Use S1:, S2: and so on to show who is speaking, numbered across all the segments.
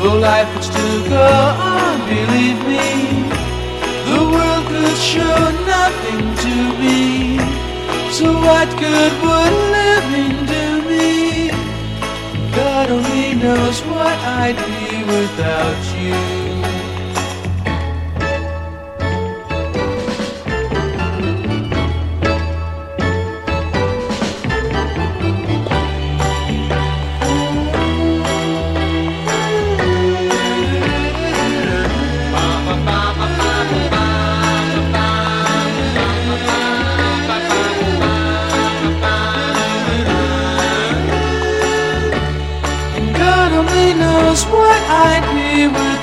S1: though life would still go on, believe me, the world could show nothing to me. So what good would living do me? God only knows what I'd be without you.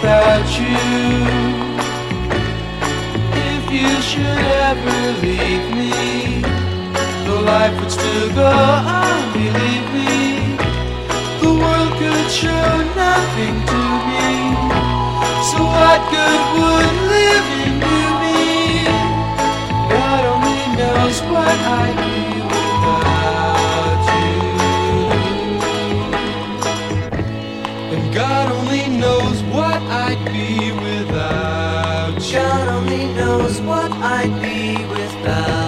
S1: Without you. If you should ever leave me, though life would still go on, believe me, the world could show nothing to me. So what good would living do me? God only knows what I'd be without you. And God only what I'd be without you.
S2: God only knows what I'd be without.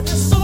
S3: Atenção!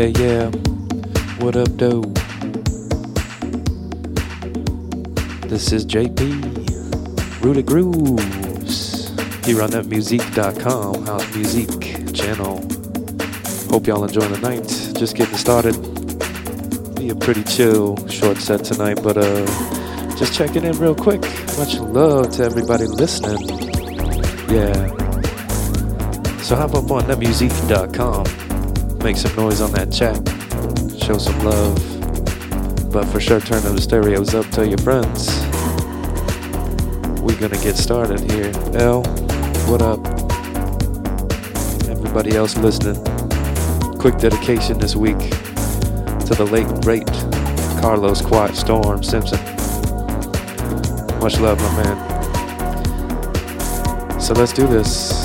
S4: Yeah, yeah. What up, though? This is JP, Rooted Grooves, here on netmusique.com, house music channel. Hope y'all enjoying the night. Just getting started. Be a pretty chill, short set tonight, but uh, just checking in real quick. Much love to everybody listening. Yeah. So hop up on netmusique.com make some noise on that chat, show some love. But for sure, turn the stereos up, tell your friends. We're gonna get started here. L, what up? Everybody else listening. Quick dedication this week to the late great Carlos Quiet Storm Simpson. Much love, my man. So let's do this.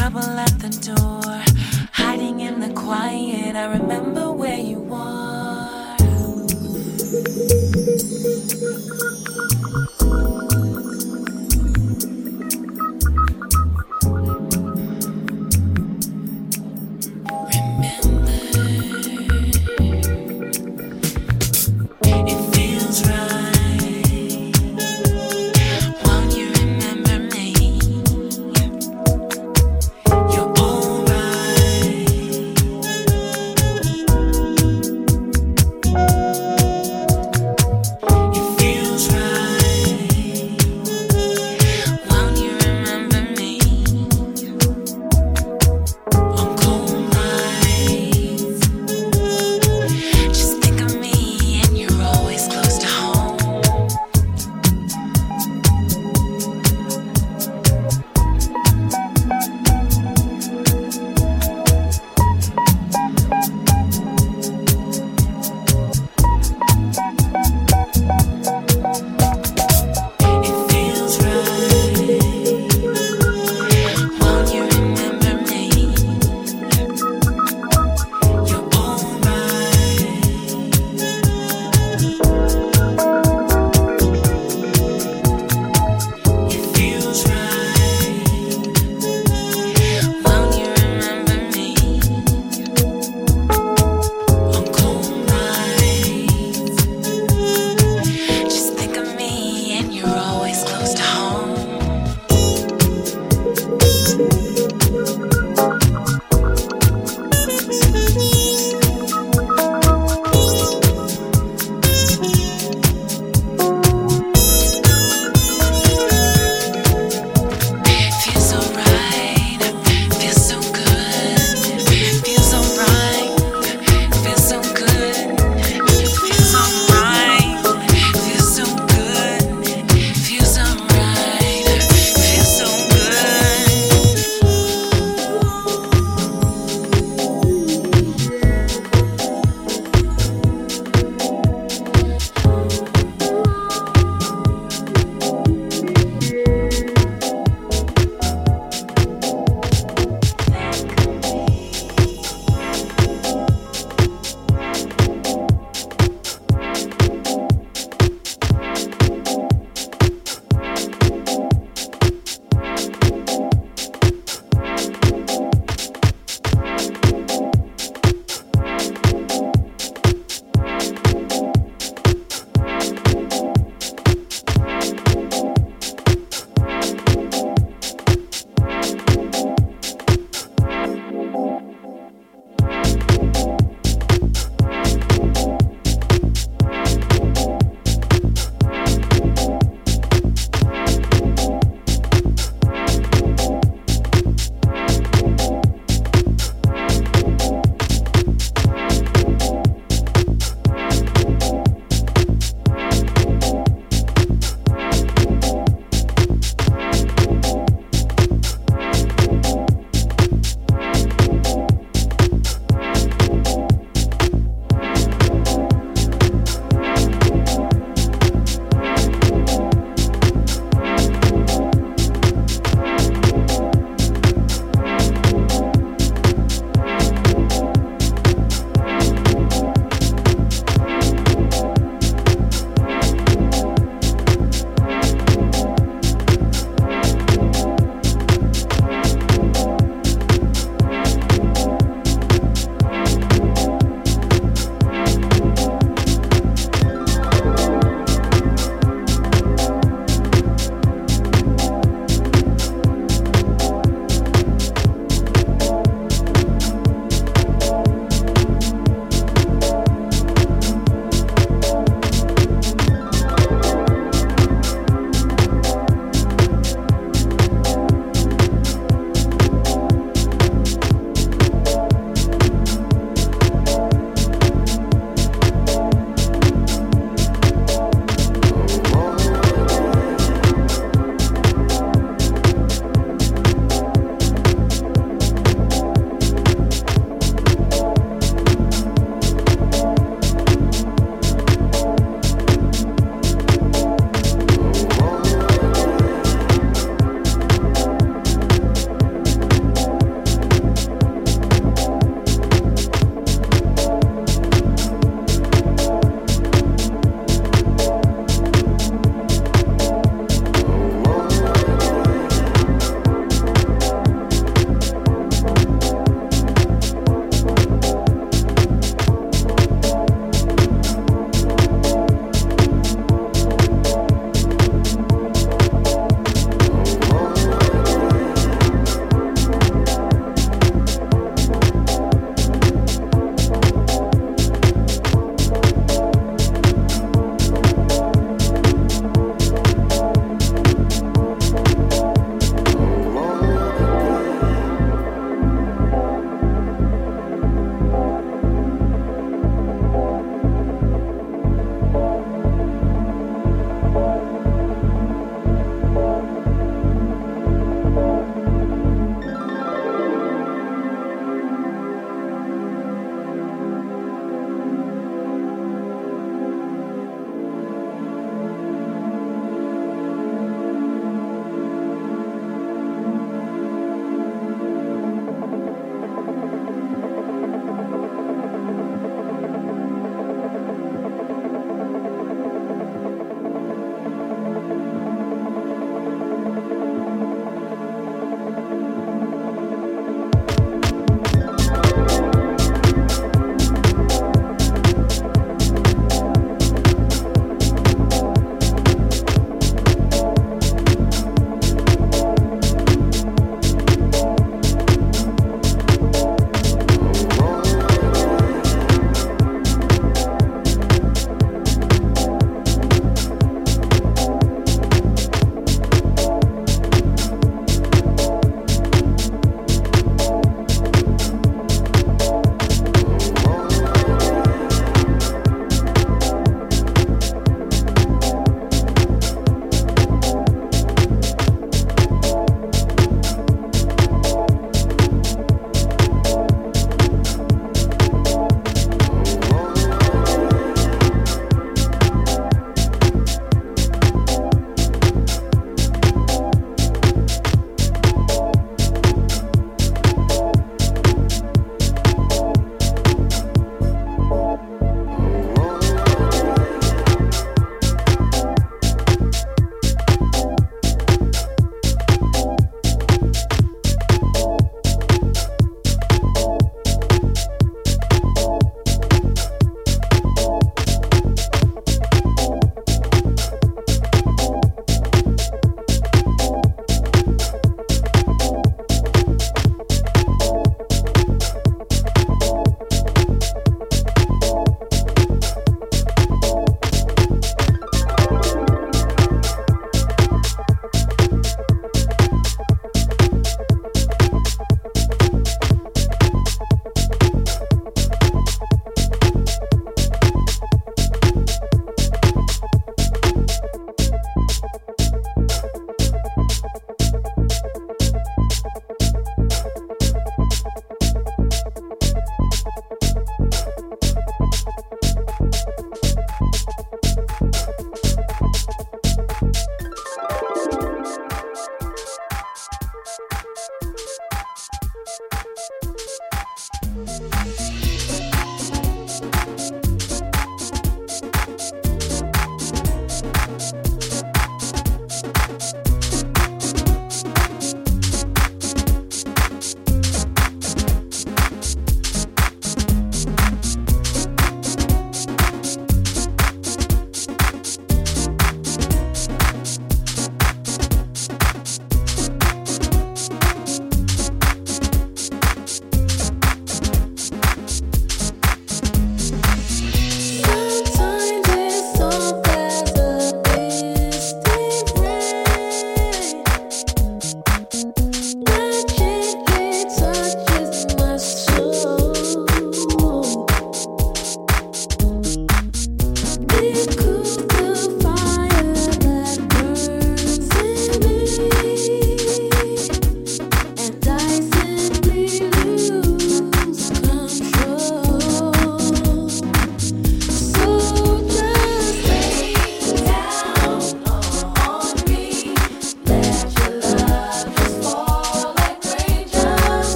S3: trouble at the
S2: door, hiding in the quiet. I remember.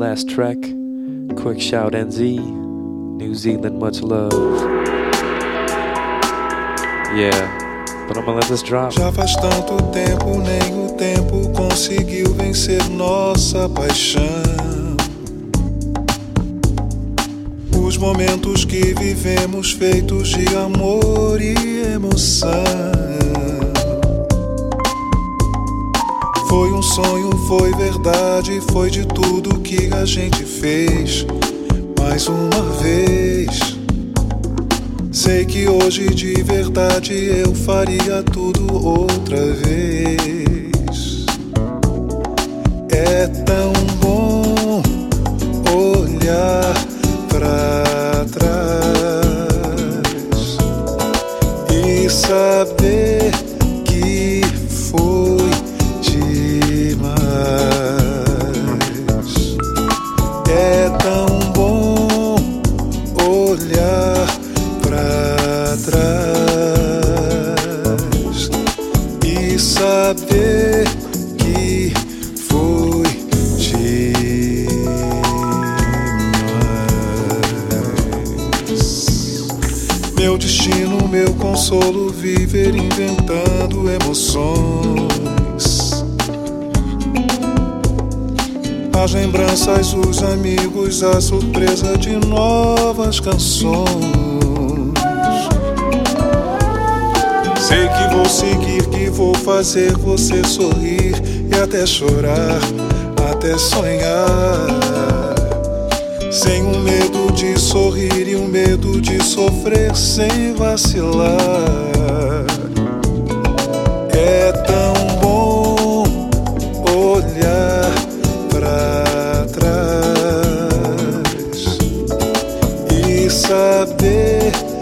S4: Last track. Quick shout NZ, New Zealand, much love. Yeah, but I'm gonna let this drop.
S5: Já faz tanto tempo, nem o tempo conseguiu vencer nossa paixão. Os momentos que vivemos feitos de amor e emoção. Foi um sonho, foi verdade, foi de tudo que a gente fez. Mais uma vez. Sei que hoje de verdade eu faria tudo outra vez. É tão bom olhar pra trás e saber viver inventando emoções. As lembranças, os amigos, a surpresa de novas canções. Sei que vou seguir, que vou fazer você sorrir e até chorar, até sonhar. Sem o medo de sorrir e o medo de sofrer sem vacilar. Saber